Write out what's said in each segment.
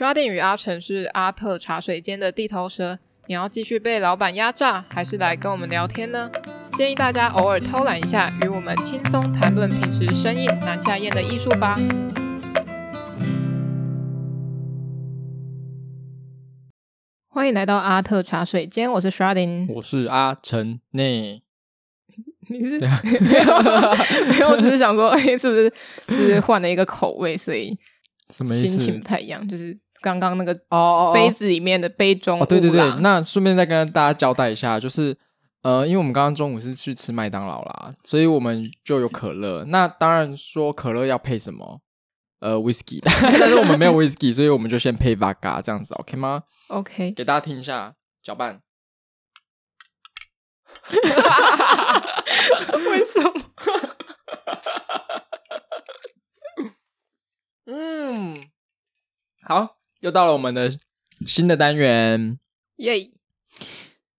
Sharding 与阿成是阿特茶水间的地头蛇，你要继续被老板压榨，还是来跟我们聊天呢？建议大家偶尔偷懒一下，与我们轻松谈论平时生意难下咽的艺术吧。欢迎来到阿特茶水间，我是 Sharding，我是阿成内。你是没有 没有，我只是想说，哎，是不是是换了一个口味，所以。什么？心情不太一样，就是刚刚那个哦杯子里面的杯中。哦，对对对，那顺便再跟大家交代一下，就是呃，因为我们刚刚中午是去吃麦当劳啦，所以我们就有可乐。那当然说可乐要配什么？呃，whisky，但是我们没有 whisky，所以我们就先配 vodka 这样子，OK 吗？OK，给大家听一下搅拌。为什么？嗯，好，又到了我们的新的单元，耶、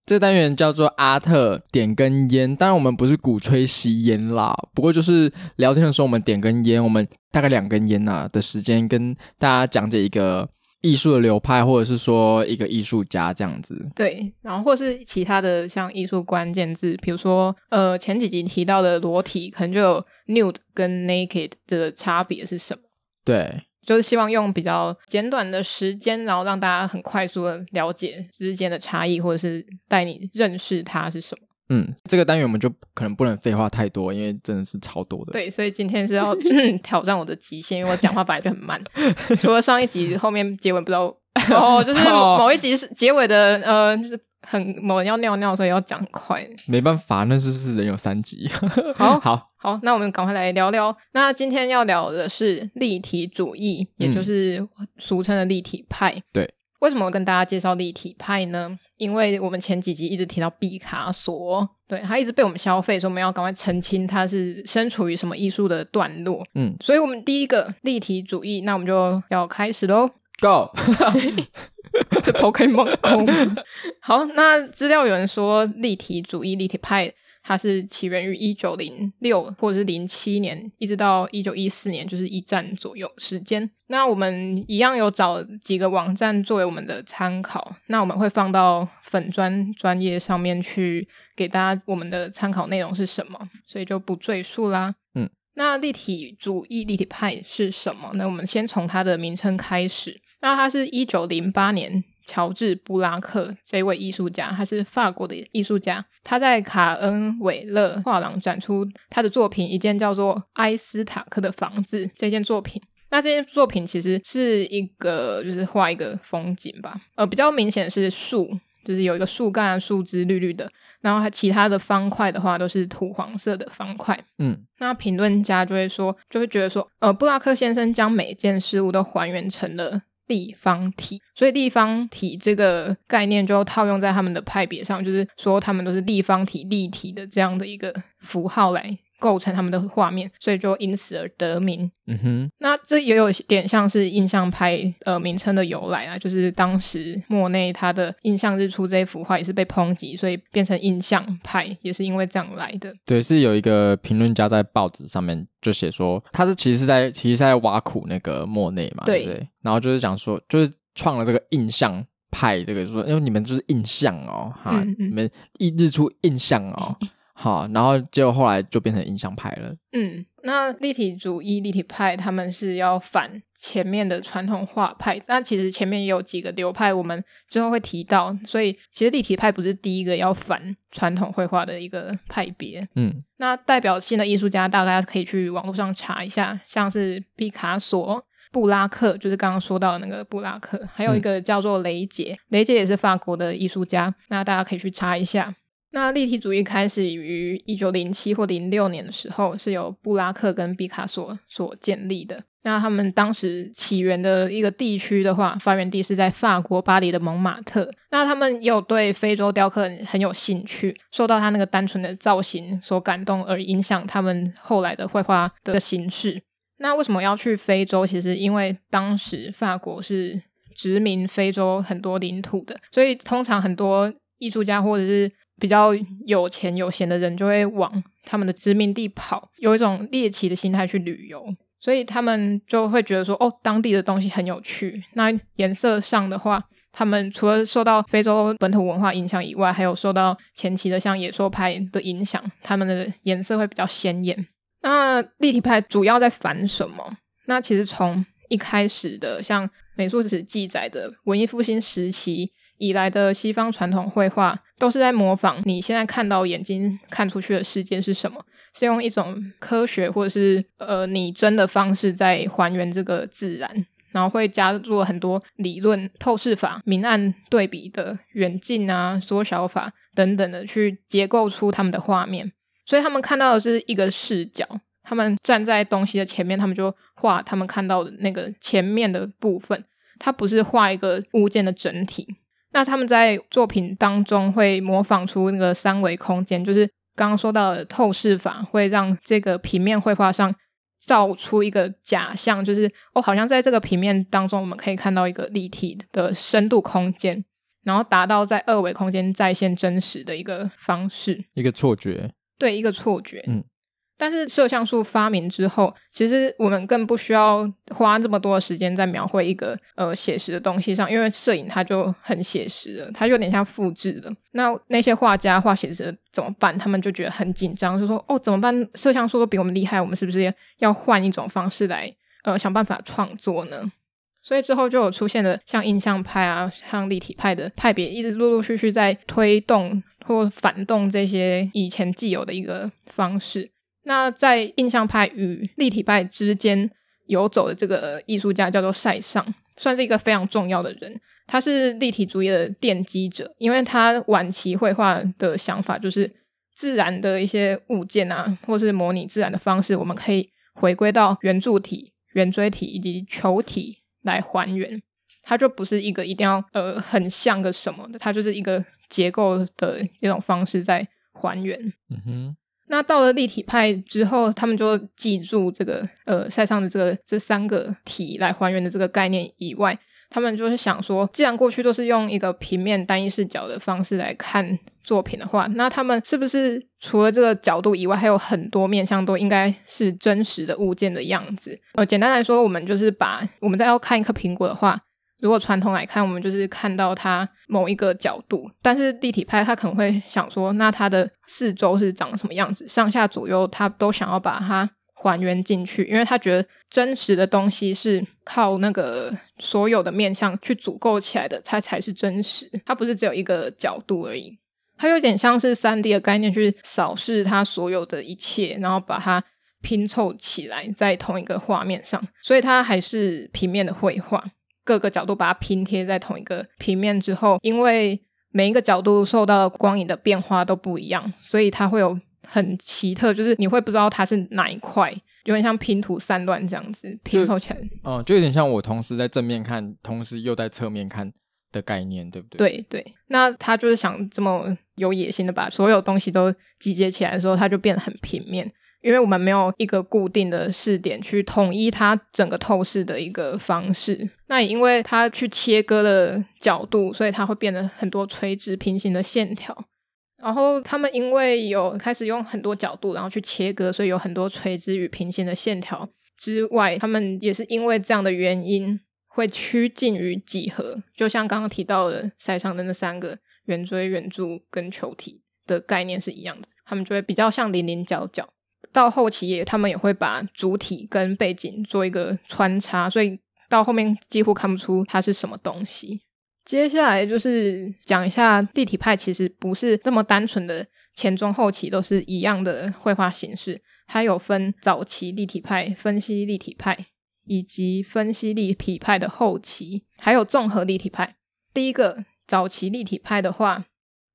这个单元叫做阿特点根烟，当然我们不是鼓吹吸烟啦，不过就是聊天的时候我们点根烟，我们大概两根烟呐的时间，跟大家讲解一个艺术的流派，或者是说一个艺术家这样子。对，然后或是其他的像艺术关键字，比如说呃前几集提到的裸体，可能就有 nude 跟 naked 的差别是什么？对，就是希望用比较简短的时间，然后让大家很快速的了解之间的差异，或者是带你认识它是什么。嗯，这个单元我们就可能不能废话太多，因为真的是超多的。对，所以今天是要 挑战我的极限，因为我讲话本来就很慢。除了上一集后面结尾不知道。哦，就是某一集是结尾的，呃，就是很某人要尿尿，所以要讲快。没办法，那就是人有三急。好好好，那我们赶快来聊聊。那今天要聊的是立体主义，也就是俗称的立体派。嗯、对，为什么我跟大家介绍立体派呢？因为我们前几集一直提到毕卡索，对，他一直被我们消费，所以我们要赶快澄清他是身处于什么艺术的段落。嗯，所以我们第一个立体主义，那我们就要开始喽。Go，这 Pokemon Go。好，那资料有人说立体主义、立体派，它是起源于一九零六或者是零七年，一直到一九一四年，就是一战左右时间。那我们一样有找几个网站作为我们的参考，那我们会放到粉专专业上面去给大家我们的参考内容是什么，所以就不赘述啦。那立体主义、立体派是什么？那我们先从它的名称开始。那它是一九零八年，乔治布拉克这位艺术家，他是法国的艺术家。他在卡恩韦勒画廊展出他的作品，一件叫做《埃斯塔克的房子》这件作品。那这件作品其实是一个，就是画一个风景吧。呃，比较明显是树，就是有一个树干、树枝绿绿的。然后还其他的方块的话，都是土黄色的方块。嗯，那评论家就会说，就会觉得说，呃，布拉克先生将每件事物都还原成了。立方体，所以立方体这个概念就套用在他们的派别上，就是说他们都是立方体、立体的这样的一个符号来构成他们的画面，所以就因此而得名。嗯哼，那这也有点像是印象派呃名称的由来啊，就是当时莫内他的《印象日出》这一幅画也是被抨击，所以变成印象派，也是因为这样来的。对，是有一个评论家在报纸上面就写说，他是其实是在其实是在挖苦那个莫内嘛，对不对？然后就是讲说，就是创了这个印象派，这个说，因为你们就是印象哦，哈，嗯嗯，你们一日出印象哦。好，然后结果后来就变成印象派了。嗯，那立体主义、立体派他们是要反前面的传统画派。那其实前面也有几个流派，我们之后会提到。所以其实立体派不是第一个要反传统绘画的一个派别。嗯，那代表性的艺术家，大家可以去网络上查一下，像是毕卡索、布拉克，就是刚刚说到的那个布拉克，还有一个叫做雷杰，雷杰也是法国的艺术家。那大家可以去查一下。那立体主义开始于一九零七或零六年的时候，是由布拉克跟毕卡索所建立的。那他们当时起源的一个地区的话，发源地是在法国巴黎的蒙马特。那他们也有对非洲雕刻很有兴趣，受到他那个单纯的造型所感动，而影响他们后来的绘画的形式。那为什么要去非洲？其实因为当时法国是殖民非洲很多领土的，所以通常很多艺术家或者是比较有钱有闲的人就会往他们的殖民地跑，有一种猎奇的心态去旅游，所以他们就会觉得说，哦，当地的东西很有趣。那颜色上的话，他们除了受到非洲本土文化影响以外，还有受到前期的像野兽派的影响，他们的颜色会比较鲜艳。那立体派主要在反什么？那其实从一开始的像美术史记载的文艺复兴时期以来的西方传统绘画，都是在模仿你现在看到眼睛看出去的世界是什么，是用一种科学或者是呃拟真的方式在还原这个自然，然后会加入很多理论、透视法、明暗对比的远近啊、缩小法等等的去结构出他们的画面。所以他们看到的是一个视角，他们站在东西的前面，他们就画他们看到的那个前面的部分，它不是画一个物件的整体。那他们在作品当中会模仿出那个三维空间，就是刚刚说到的透视法，会让这个平面绘画上造出一个假象，就是哦，好像在这个平面当中，我们可以看到一个立体的深度空间，然后达到在二维空间再现真实的一个方式，一个错觉。对，一个错觉。嗯，但是摄像术发明之后，其实我们更不需要花这么多的时间在描绘一个呃写实的东西上，因为摄影它就很写实了，它有点像复制了。那那些画家画写实怎么办？他们就觉得很紧张，就说：“哦，怎么办？摄像术都比我们厉害，我们是不是要换一种方式来呃想办法创作呢？”所以之后就有出现了像印象派啊，像立体派的派别，一直陆陆续续在推动或反动这些以前既有的一个方式。那在印象派与立体派之间游走的这个艺术家叫做塞尚，算是一个非常重要的人。他是立体主义的奠基者，因为他晚期绘画的想法就是自然的一些物件啊，或是模拟自然的方式，我们可以回归到圆柱体、圆锥体以及球体。来还原，它就不是一个一定要呃很像个什么的，它就是一个结构的一种方式在还原。嗯哼。那到了立体派之后，他们就记住这个呃塞尚的这个这三个体来还原的这个概念以外。他们就是想说，既然过去都是用一个平面单一视角的方式来看作品的话，那他们是不是除了这个角度以外，还有很多面向都应该是真实的物件的样子？呃，简单来说，我们就是把我们在要看一颗苹果的话，如果传统来看，我们就是看到它某一个角度，但是立体派他可能会想说，那它的四周是长什么样子，上下左右他都想要把它。还原进去，因为他觉得真实的东西是靠那个所有的面向去组构起来的，它才是真实。它不是只有一个角度而已，它有点像是三 D 的概念，去扫视它所有的一切，然后把它拼凑起来在同一个画面上。所以它还是平面的绘画，各个角度把它拼贴在同一个平面之后，因为每一个角度受到光影的变化都不一样，所以它会有。很奇特，就是你会不知道它是哪一块，有点像拼图散乱这样子拼凑起来。哦，就有点像我同时在正面看，同时又在侧面看的概念，对不对？对对。那他就是想这么有野心的把所有东西都集结起来的时候，它就变得很平面，因为我们没有一个固定的视点去统一它整个透视的一个方式。那也因为它去切割的角度，所以它会变得很多垂直平行的线条。然后他们因为有开始用很多角度，然后去切割，所以有很多垂直与平行的线条之外，他们也是因为这样的原因会趋近于几何，就像刚刚提到的塞上的那三个圆锥、圆柱跟球体的概念是一样的，他们就会比较像棱棱角角。到后期也，他们也会把主体跟背景做一个穿插，所以到后面几乎看不出它是什么东西。接下来就是讲一下立体派，其实不是那么单纯的前中后期都是一样的绘画形式，它有分早期立体派、分析立体派，以及分析立体派的后期，还有综合立体派。第一个早期立体派的话，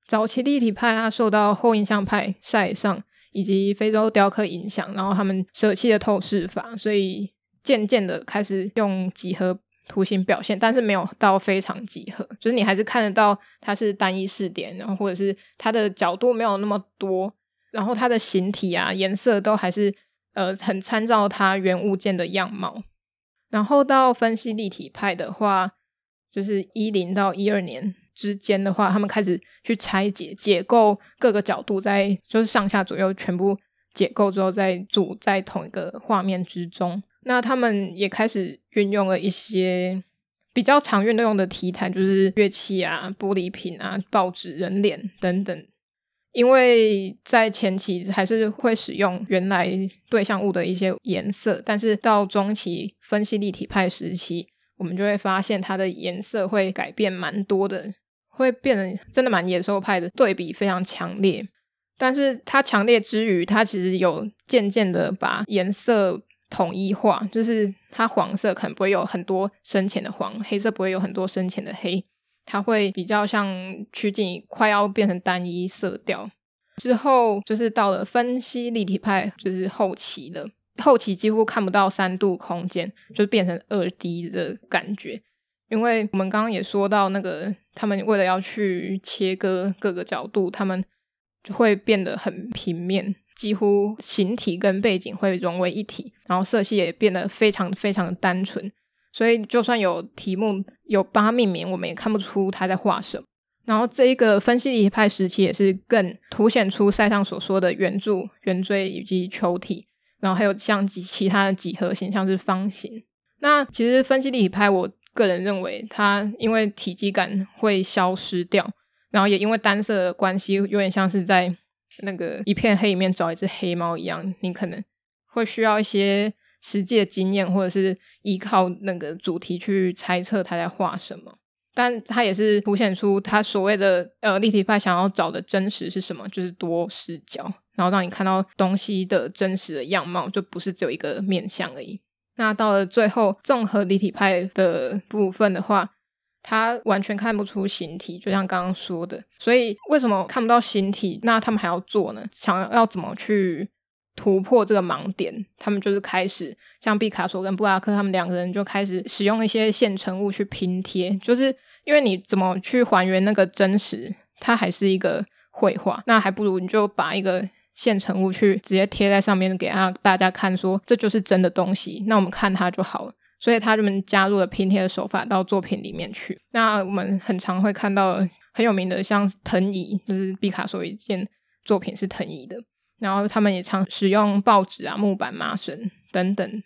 早期立体派它受到后印象派、塞尚以及非洲雕刻影响，然后他们舍弃了透视法，所以渐渐的开始用几何。图形表现，但是没有到非常几何，就是你还是看得到它是单一视点，然后或者是它的角度没有那么多，然后它的形体啊、颜色都还是呃很参照它原物件的样貌。然后到分析立体派的话，就是一零到一二年之间的话，他们开始去拆解、解构各个角度在，就是上下左右全部解构之后，再组在同一个画面之中。那他们也开始运用了一些比较常运用的题材，就是乐器啊、玻璃瓶啊、报纸、人脸等等。因为在前期还是会使用原来对象物的一些颜色，但是到中期分析立体派时期，我们就会发现它的颜色会改变蛮多的，会变得真的蛮野兽派的，对比非常强烈。但是它强烈之余，它其实有渐渐的把颜色统一化，就是它黄色可能不会有很多深浅的黄，黑色不会有很多深浅的黑。它会比较像趋近快要变成单一色调，之后就是到了分析立体派，就是后期了。后期几乎看不到三度空间，就变成二 D 的感觉。因为我们刚刚也说到，那个他们为了要去切割各个角度，他们就会变得很平面，几乎形体跟背景会融为一体，然后色系也变得非常非常的单纯。所以，就算有题目有帮他命名，我们也看不出他在画什么。然后，这一个分析立体派时期也是更凸显出塞尚所说的圆柱、圆锥以及球体。然后还有像其其他的几何形，像是方形。那其实分析立体派，我个人认为它因为体积感会消失掉，然后也因为单色的关系，有点像是在那个一片黑里面找一只黑猫一样，你可能会需要一些。实际的经验，或者是依靠那个主题去猜测他在画什么，但他也是凸显出他所谓的呃立体派想要找的真实是什么，就是多视角，然后让你看到东西的真实的样貌，就不是只有一个面相而已。那到了最后综合立体派的部分的话，他完全看不出形体，就像刚刚说的。所以为什么看不到形体？那他们还要做呢？想要怎么去？突破这个盲点，他们就是开始像毕卡索跟布拉克他们两个人就开始使用一些现成物去拼贴，就是因为你怎么去还原那个真实，它还是一个绘画，那还不如你就把一个现成物去直接贴在上面，给让大家看，说这就是真的东西，那我们看它就好了。所以他们加入了拼贴的手法到作品里面去。那我们很常会看到很有名的像藤椅，就是毕卡索一件作品是藤椅的。然后他们也常使用报纸啊、木板、麻绳等等。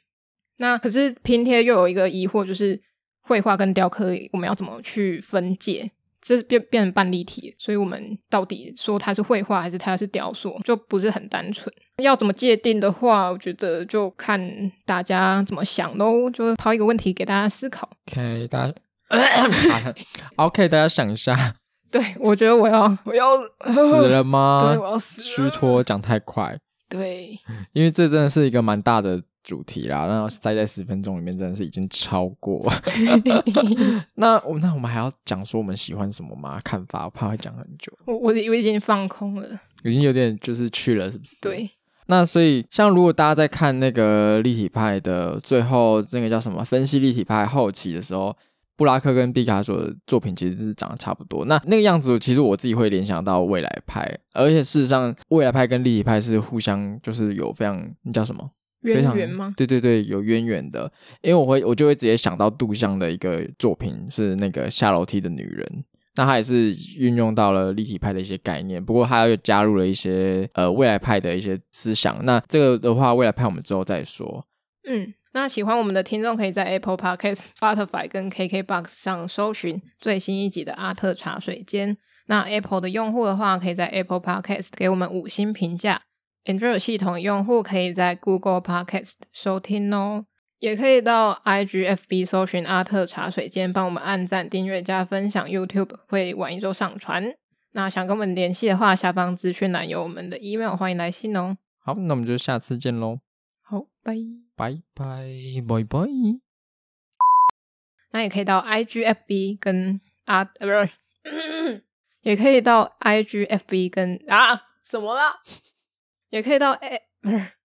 那可是拼贴又有一个疑惑，就是绘画跟雕刻我们要怎么去分界？这变变成半立体，所以我们到底说它是绘画还是它是雕塑，就不是很单纯。要怎么界定的话，我觉得就看大家怎么想喽。就抛一个问题给大家思考。OK，大家，OK，大家想一下。对，我觉得我要 我要死了吗？对，我要死了。虚脱讲太快。对，因为这真的是一个蛮大的主题啦，然后塞在十分钟里面真的是已经超过。那我那我们还要讲说我们喜欢什么吗？看法，我怕会讲很久。我我我已经放空了，已经有点就是去了，是不是？对。那所以像如果大家在看那个立体派的最后那个叫什么分析立体派后期的时候。布拉克跟毕卡索的作品其实是长得差不多，那那个样子，其实我自己会联想到未来派，而且事实上，未来派跟立体派是互相就是有非常那叫什么渊源吗？对对对，有渊源的，因为我会我就会直接想到杜象的一个作品是那个下楼梯的女人，那他也是运用到了立体派的一些概念，不过他又加入了一些呃未来派的一些思想，那这个的话，未来派我们之后再说，嗯。那喜欢我们的听众可以在 Apple Podcast、Spotify 跟 KKBox 上搜寻最新一集的阿特茶水间。那 Apple 的用户的话，可以在 Apple Podcast 给我们五星评价。Android 系统用户可以在 Google Podcast 收听哦，也可以到 IGFB 搜寻阿特茶水间，帮我们按赞、订阅、加分享。YouTube 会晚一周上传。那想跟我们联系的话，下方资讯栏有我们的 email，欢迎来信哦。好，那我们就下次见喽。好，拜。拜拜拜拜，那也可以到 IGFB 跟啊，不是，也可以到 IGFB 跟啊什么啦？也可以到哎，不是。